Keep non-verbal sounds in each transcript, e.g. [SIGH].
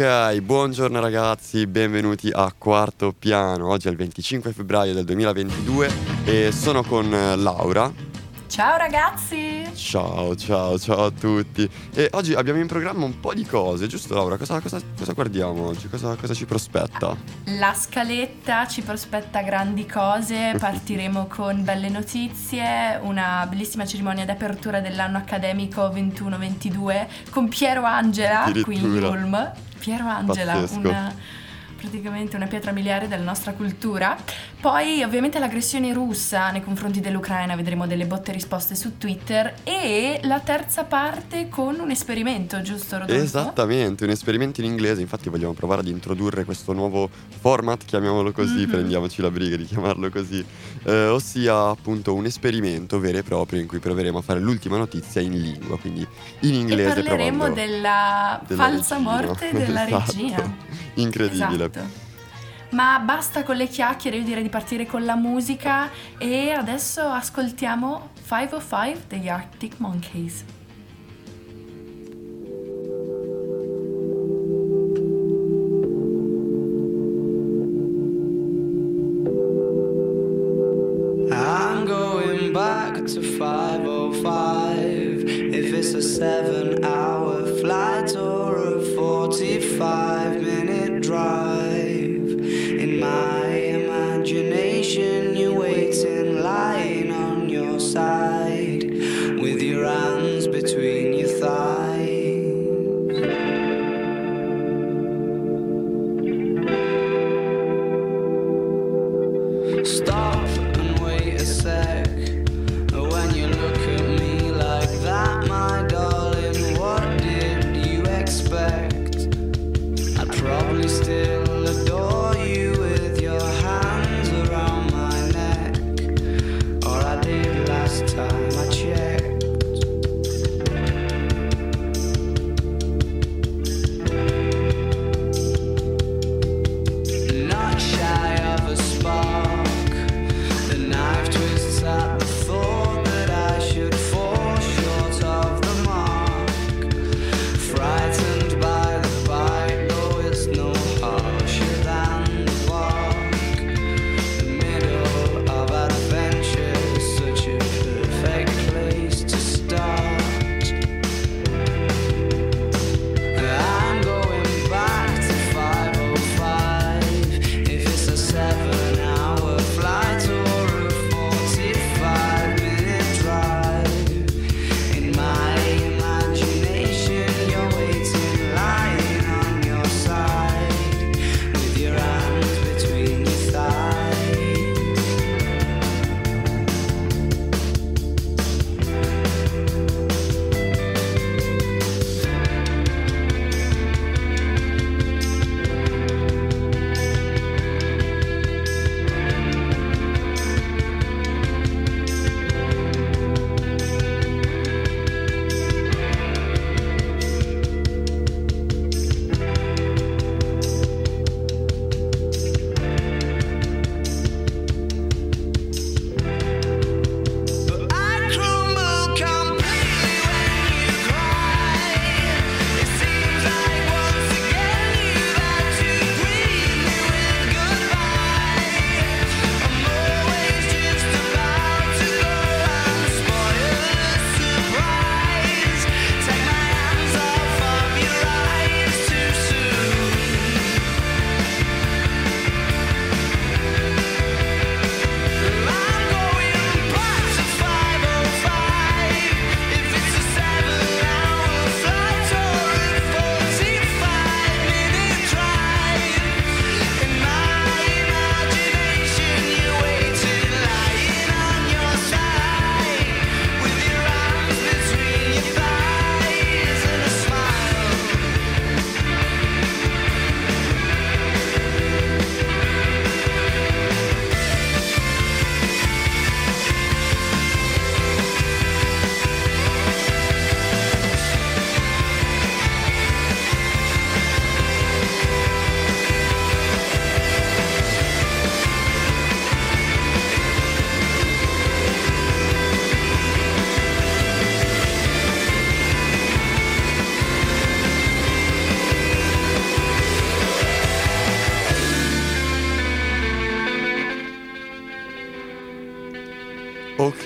Ok, buongiorno ragazzi, benvenuti a Quarto Piano. Oggi è il 25 febbraio del 2022 e sono con eh, Laura. Ciao ragazzi! Ciao, ciao, ciao a tutti. E oggi abbiamo in programma un po' di cose, giusto Laura? Cosa, cosa, cosa guardiamo oggi? Cosa, cosa, ci prospetta? La scaletta ci prospetta grandi cose, [LAUGHS] partiremo con belle notizie, una bellissima cerimonia d'apertura dell'anno accademico 21-22 con Piero Angela qui in Ulm. Piero Angela, una praticamente una pietra miliare della nostra cultura. Poi ovviamente l'aggressione russa nei confronti dell'Ucraina, vedremo delle botte risposte su Twitter e la terza parte con un esperimento, giusto Rodolfo? Esattamente, un esperimento in inglese, infatti vogliamo provare ad introdurre questo nuovo format, chiamiamolo così, Mhm. prendiamoci la briga di chiamarlo così, eh, ossia appunto un esperimento vero e proprio in cui proveremo a fare l'ultima notizia in lingua, quindi in E inglese parleremo provando della, della falsa regina. morte della [LAUGHS] Esatto. regina. Incredibile. Esatto. Ma basta con le chiacchiere, io direi di partire con la musica e adesso ascoltiamo 505 degli Arctic Monkeys.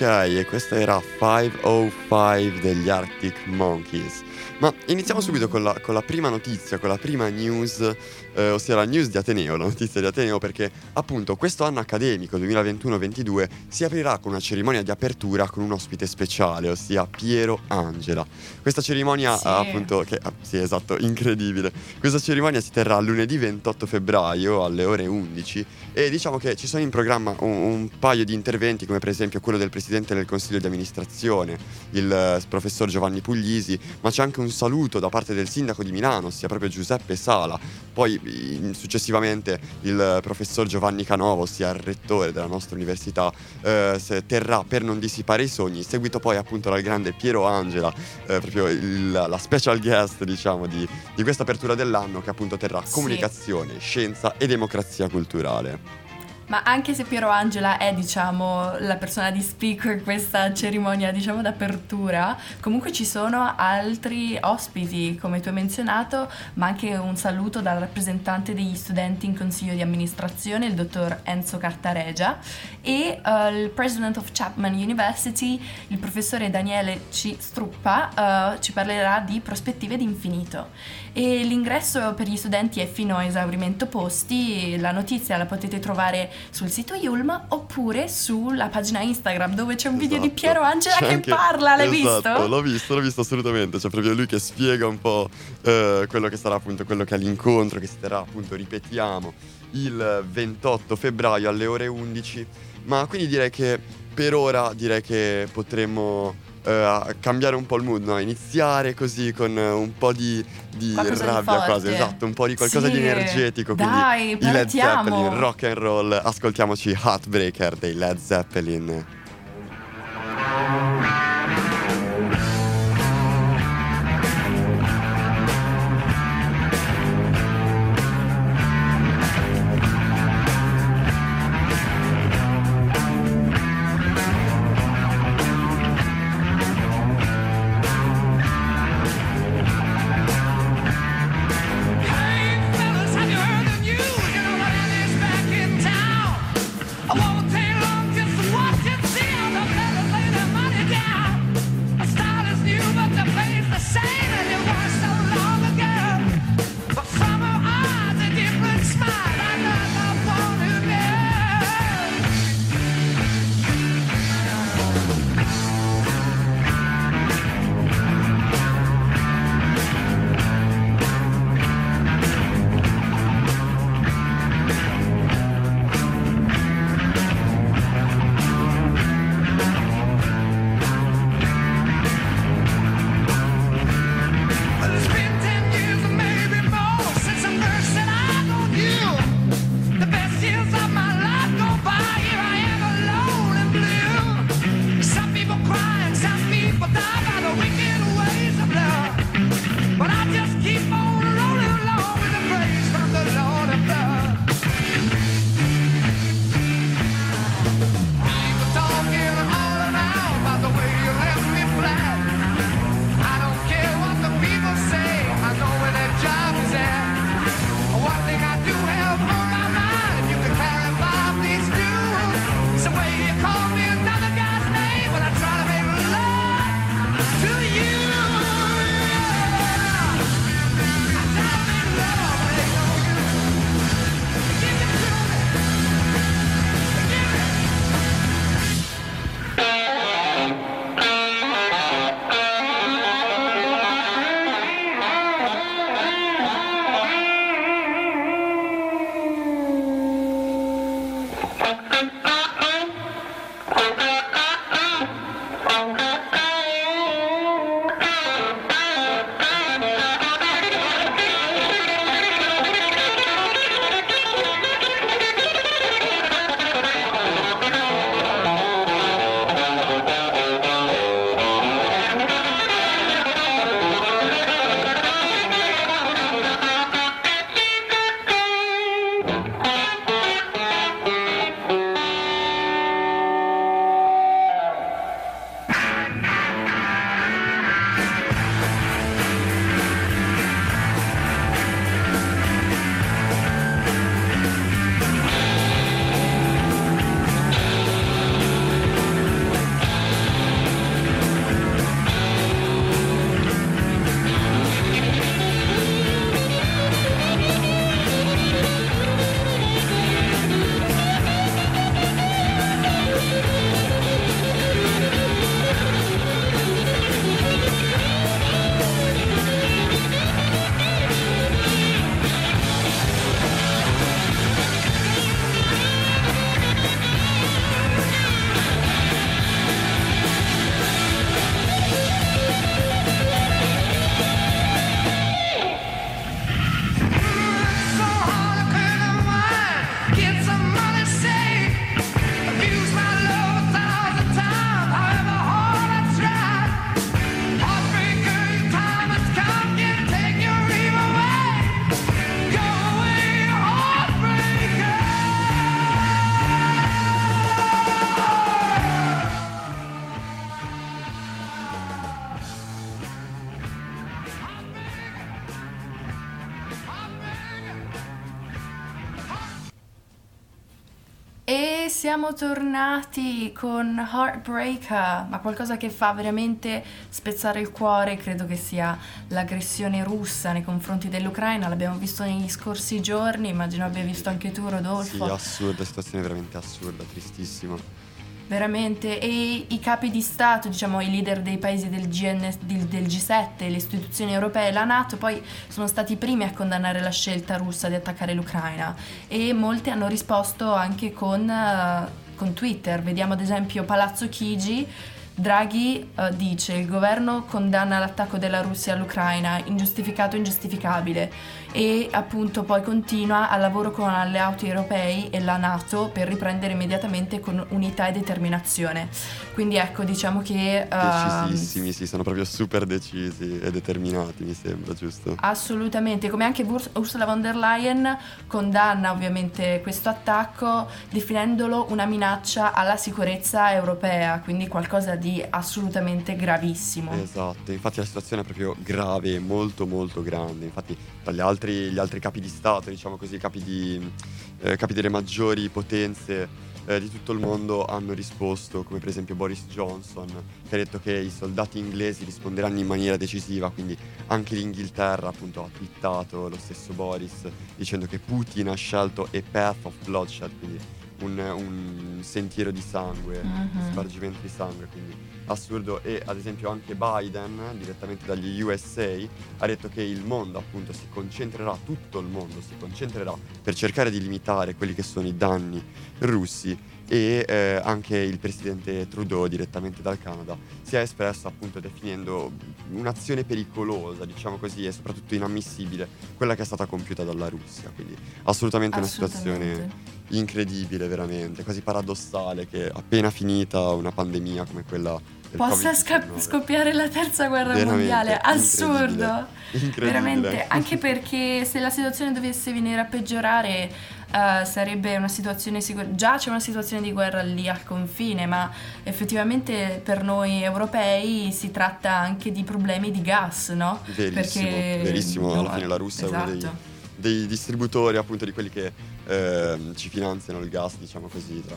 E questa era 505 degli Arctic Monkeys. Ma iniziamo subito con la, con la prima notizia, con la prima news, eh, ossia la news di Ateneo, la notizia di Ateneo, perché appunto questo anno accademico 2021-22 si aprirà con una cerimonia di apertura con un ospite speciale, ossia Piero Angela. Questa cerimonia Sì. appunto, che ah, sì esatto, [LAUGHS] incredibile. Questa cerimonia si terrà lunedì 28 febbraio alle ore 11 e diciamo che ci sono in programma un, un paio di interventi come per esempio quello del presidente del consiglio di amministrazione, il eh, professor Giovanni Puglisi, ma c'è anche un saluto da parte del sindaco di Milano, ossia proprio Giuseppe Sala, poi successivamente il eh, professor Giovanni Canova, ossia il rettore della nostra università, eh, terrà per non dissipare i sogni, seguito poi appunto dal grande Piero Angela, eh, proprio il- la special guest diciamo di, di questa apertura dell'anno che appunto terrà Sì. comunicazione, scienza e democrazia culturale. Ma anche se Piero Angela è, diciamo, la persona di spicco in questa cerimonia, diciamo, d'apertura, comunque ci sono altri ospiti, come tu hai menzionato, ma anche un saluto dal rappresentante degli studenti in consiglio di amministrazione, il dottor Enzo Cartaregia, e eh, il president of Chapman University, il professore Daniele C. Struppa, eh, ci parlerà di prospettive d'infinito. E l'ingresso per gli studenti è fino a esaurimento posti, la notizia la potete trovare sul sito Yulm oppure sulla pagina Instagram dove c'è un video di Esatto. Piero Angela C'è che anche- parla, l'hai esatto, visto? L'ho visto, l'ho visto assolutamente. C'è proprio lui che spiega un po' eh, quello che sarà appunto quello che è l'incontro, che si terrà appunto, ripetiamo, il 28 febbraio alle ore 11. Ma quindi direi che per ora direi che potremmo eh, cambiare un po' il mood, no? Iniziare così con eh, un po' di, di rabbia quasi, esatto, un po' di qualcosa Sì, di energetico. Quindi dai, i Led partiamo. Zeppelin, rock and roll, ascoltiamoci Heartbreaker dei Led Zeppelin. Siamo tornati con Heartbreaker, ma qualcosa che fa veramente spezzare il cuore credo che sia l'aggressione russa nei confronti dell'Ucraina, l'abbiamo visto negli scorsi giorni, immagino abbia visto anche tu Sì, Rodolfo. assurda, situazione veramente assurda, tristissima. Veramente, e i capi di Stato, diciamo i leader dei paesi del, GN del- del G7, le istituzioni europee la Nato, poi sono stati i primi a condannare la scelta russa di attaccare l'Ucraina e molti hanno risposto anche con, eh, con Twitter. Vediamo ad esempio Palazzo Chigi. Draghi eh, dice il governo condanna l'attacco della Russia all'Ucraina, ingiustificato e ingiustificabile e appunto poi continua al lavoro con alleati europei e la Nato per riprendere immediatamente con unità e determinazione. Quindi ecco, diciamo che... ehm, Decisissimi, sì, sono proprio super decisi e determinati, mi sembra, giusto? Assolutamente, come anche Urs- Ursula von der Leyen condanna ovviamente questo attacco definendolo una minaccia alla sicurezza europea, quindi qualcosa di assolutamente gravissimo. Esatto, infatti la situazione è proprio grave, molto molto grande. Infatti tra gli altri, gli altri capi di Stato, diciamo così, capi, di, eh, capi delle maggiori potenze eh, di tutto il mondo hanno risposto, come per esempio Boris Johnson, che ha detto che i soldati inglesi risponderanno in maniera decisiva, quindi anche l'Inghilterra appunto ha twittato lo stesso Boris dicendo che Putin ha scelto a path of bloodshed, quindi un, un sentiero di sangue, Mhm. spargimento di sangue, quindi assurdo e ad esempio anche Biden direttamente dagli USA ha detto che il mondo appunto si concentrerà, tutto il mondo si concentrerà per cercare di limitare quelli che sono i danni russi e eh, anche il presidente Trudeau direttamente dal Canada si è espresso appunto definendo un'azione pericolosa diciamo così e soprattutto inammissibile quella che è stata compiuta dalla Russia quindi assolutamente una situazione Assolutamente. incredibile veramente, quasi paradossale che appena finita una pandemia come quella Possa Covid-19. sca- scoppiare la terza guerra Veramente mondiale, assurdo. Incredibile. Veramente, [LAUGHS] anche perché se la situazione dovesse venire a peggiorare eh, sarebbe una situazione sicur- già c'è una situazione di guerra lì al confine, ma effettivamente per noi europei si tratta anche di problemi di gas, no? Verissimo, Perché- verissimo, alla no, fine la Russia è uno dei, esatto. dei distributori appunto di quelli che ehm, ci finanziano il gas, diciamo così, tra-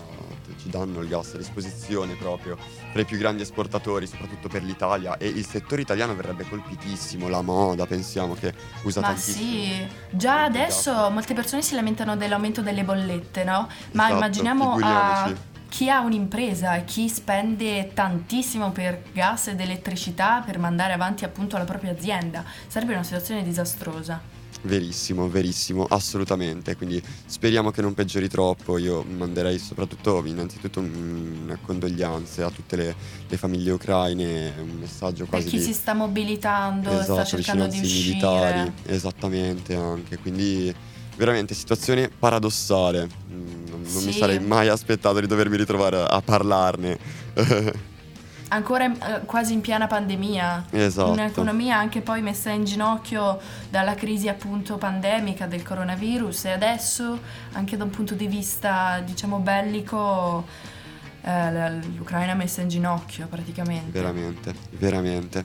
ci danno il gas a disposizione proprio tra i più grandi esportatori, soprattutto per l'Italia e il settore italiano verrebbe colpitissimo, la moda pensiamo che usa Ma tantissimo. sì, già adesso gas. molte persone si lamentano dell'aumento delle bollette, no? Ma Esatto, immaginiamo a chi ha un'impresa e chi spende tantissimo per gas ed elettricità per mandare avanti appunto la propria azienda. Sarebbe una situazione disastrosa. Verissimo, verissimo, assolutamente. Quindi speriamo che non peggiori troppo. Io manderei soprattutto, innanzitutto, un- una condoglianze a tutte le, le famiglie ucraine, un messaggio Per quasi chi di si sta mobilitando, sta esatto, cercando di uscire. militari, esattamente anche. Quindi veramente situazione paradossale. Mm, Non, non mi Sì. sarei mai aspettato di dovermi ritrovare a parlarne. [LAUGHS] Ancora in- eh, quasi in piena pandemia. esatto. Un'economia anche poi messa in ginocchio dalla crisi appunto pandemica del coronavirus e adesso anche da un punto di vista diciamo bellico eh, l'Ucraina è messa in ginocchio praticamente. Veramente, veramente.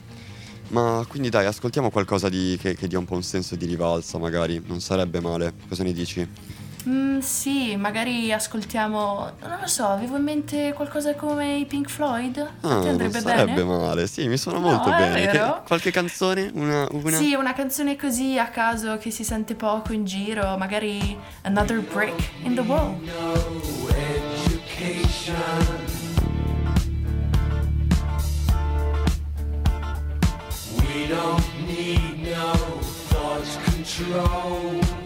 Ma quindi dai, ascoltiamo qualcosa di, che, che dia un po' un senso di rivalsa, magari. Non sarebbe male. Cosa ne dici? Mm, sì, magari ascoltiamo, non lo so, avevo in mente qualcosa come i Pink Floyd? Ah, non andrebbe sarebbe bene? male. Sì, mi suona No, molto è bene. Che- vero? qualche canzone? Una, una? Sì, una canzone così a caso che si sente poco in giro, magari Another Brick in the Wall. We don't need no thought control.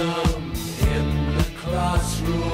In the classroom.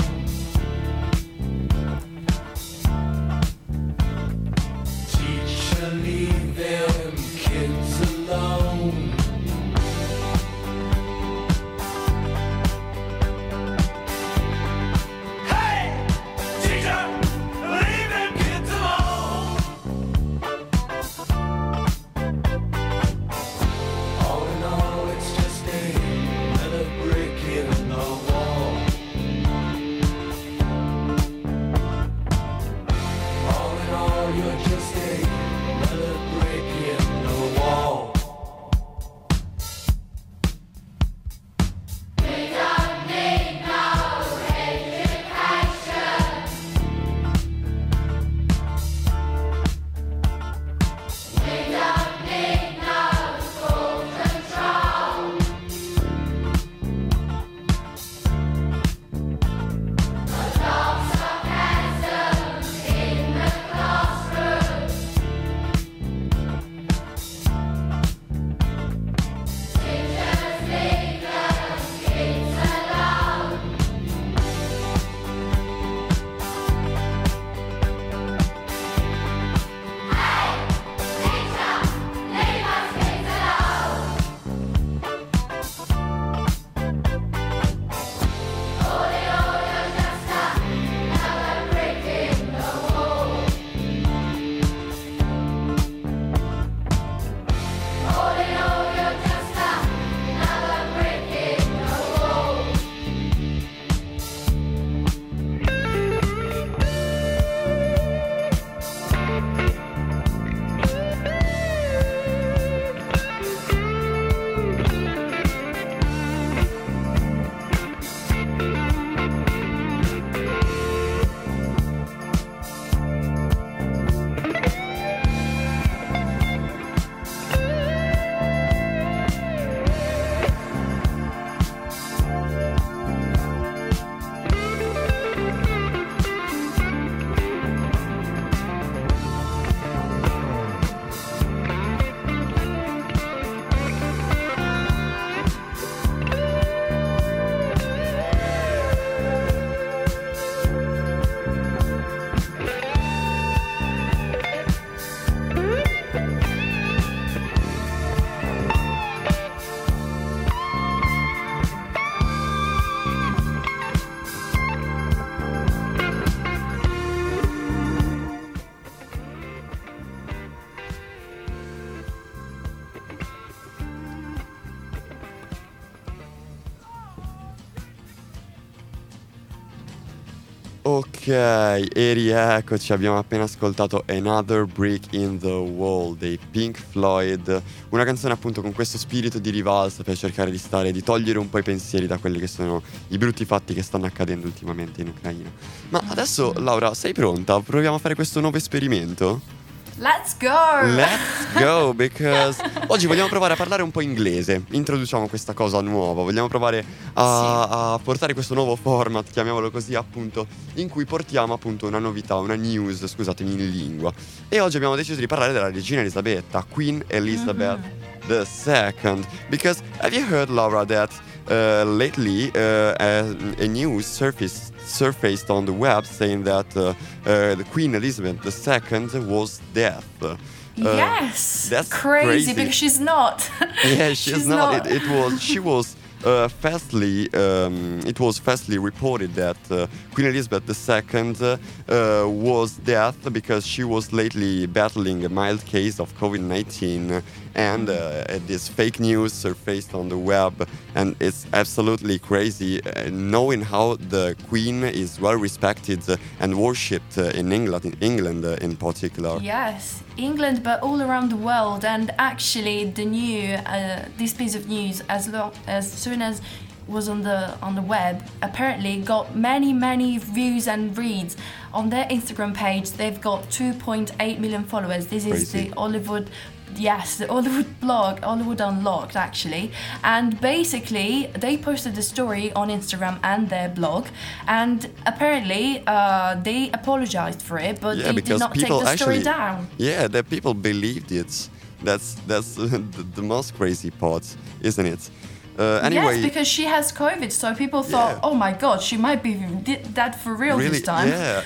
Ok, e rieccoci, abbiamo appena ascoltato Another Brick in the Wall dei Pink Floyd, una canzone appunto con questo spirito di rivalsa per cercare di stare, di togliere un po' i pensieri da quelli che sono i brutti fatti che stanno accadendo ultimamente in Ucraina. Ma adesso Laura, sei pronta? Proviamo a fare questo nuovo esperimento? Let's go! Let's go, [LAUGHS] because oggi vogliamo provare a parlare un po' inglese. Introduciamo questa cosa nuova. Vogliamo provare a, a portare questo nuovo format, chiamiamolo così, appunto, in cui portiamo appunto una novità, una news, scusatemi, in lingua. E oggi abbiamo deciso di parlare della regina Elisabetta, Queen Elizabeth II. Because have you heard, Laura, that uh, lately uh, a, a news surfaced surfaced on the web saying that uh, uh, the Queen Elizabeth II was deaf. Uh, yes! that's crazy, crazy. because she's not. [LAUGHS] yeah, she's, not. It, it was. She [LAUGHS] was. Uh, firstly, um, it was firstly reported that uh, Queen Elizabeth II uh, was deaf because she was lately battling a mild case of COVID-19, and uh, this fake news surfaced on the web, and it's absolutely crazy. Uh, knowing how the Queen is well respected and worshipped uh, in England, in England uh, in particular. Yes, England, but all around the world. And actually, the new uh, this piece of news, as lo- as soon as was on the on the web, apparently got many many views and reads on their Instagram page. They've got 2.8 million followers. This is the Hollywood. Yes, the Hollywood blog, Hollywood Unlocked, actually. And basically, they posted the story on Instagram and their blog. And apparently, uh, they apologized for it, but Yeah, they did not take the story actually- down. Yeah, the people believed it. That's that's [LAUGHS] the, the most crazy part, isn't it? Uh, anyway, yes, because she has COVID, so people thought, Yeah. "Oh my God, she might be di- that for real really, this time." yeah,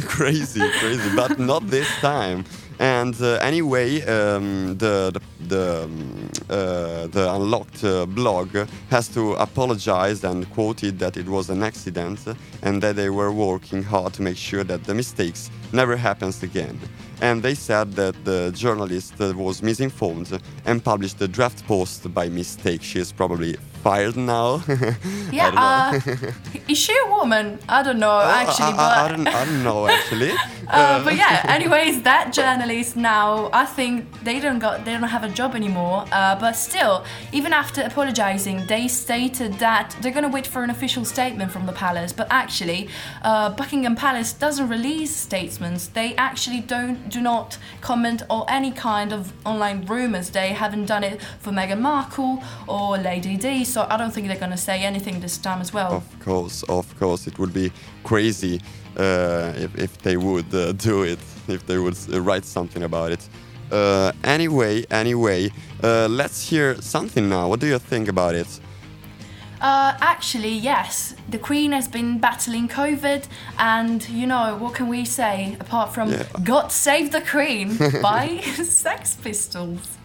[LAUGHS] crazy, crazy, but not this time. And uh, anyway, um, the the the, um, uh, the unlocked uh, blog has to apologize and quoted that it was an accident and that they were working hard to make sure that the mistakes never happens again. And they said that the journalist was misinformed and published the draft post by mistake. She is probably fired now. [LAUGHS] Yeah, uh, is she a woman? I don't know actually, I, but I, I, don't, I don't know actually. [LAUGHS] Uh, but yeah, [LAUGHS] anyways, that journalist now, I think they don't got they don't have a job anymore. Uh, but still, even after apologizing, they stated that they're gonna wait for an official statement from the palace. But actually, uh, Buckingham Palace doesn't release statements. They actually don't do not comment on any kind of online rumors. They haven't done it for Meghan Markle or Lady D. So I don't think they're gonna say anything this time as well. Of course, of course, it would be crazy uh, if, if they would uh, do it, if they would uh, write something about it. Uh, anyway, anyway, uh, let's hear something now. What do you think about it? Uh, actually, yes. The Queen has been battling COVID, and you know what can we say apart from Yeah. "God Save the Queen" [LAUGHS] by [LAUGHS] Sex Pistols.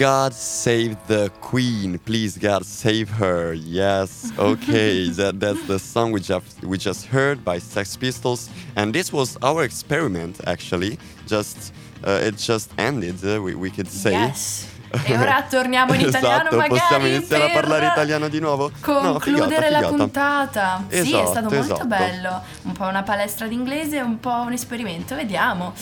God save the queen, please God save her. Yes, [LAUGHS] okay, that, that's the song we just we just heard by Sex Pistols, and this was our experiment actually. Just uh, it just ended, uh, we, we could say. Yes. E ora torniamo in italiano esatto, magari possiamo iniziare a parlare italiano di nuovo? No, Concludere figata, la figata. puntata. sì, è Esatto, stato molto esatto. bello. Un po' una palestra d'inglese, un po' un esperimento, vediamo.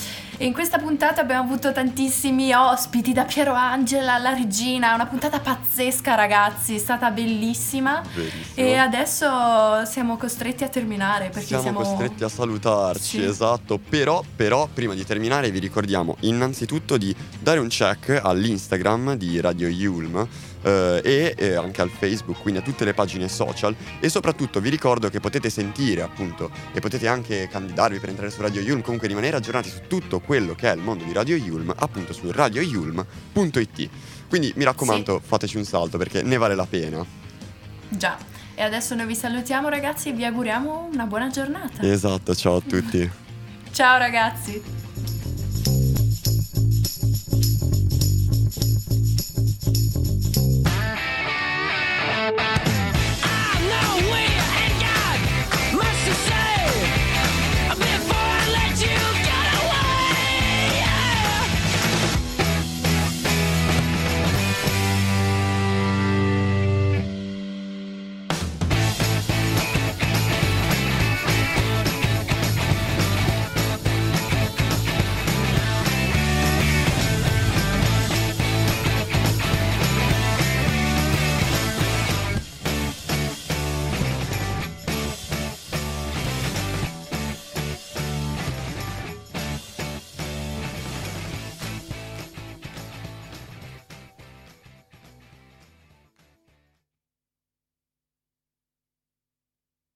E in questa puntata abbiamo avuto tantissimi ospiti, da Piero Angela alla regina, una puntata pazzesca ragazzi, è stata bellissima. Verissimo. E adesso siamo costretti a terminare perché Siamo, siamo, costretti a salutarci, Sì. esatto. Però, però, prima di terminare, vi ricordiamo innanzitutto di dare un check all'Instagram di Radio Yulm. eh, e eh, anche al Facebook, quindi a tutte le pagine social e soprattutto vi ricordo che potete sentire appunto e potete anche candidarvi per entrare su Radio Yulm, comunque rimanere aggiornati su tutto quello che è il mondo di Radio Yulm appunto su radioyulm.it. Quindi mi raccomando, fateci un salto perché ne vale la pena. Già. E adesso noi vi salutiamo ragazzi e vi auguriamo una buona giornata. Esatto, ciao a tutti. [LAUGHS] Ciao ragazzi.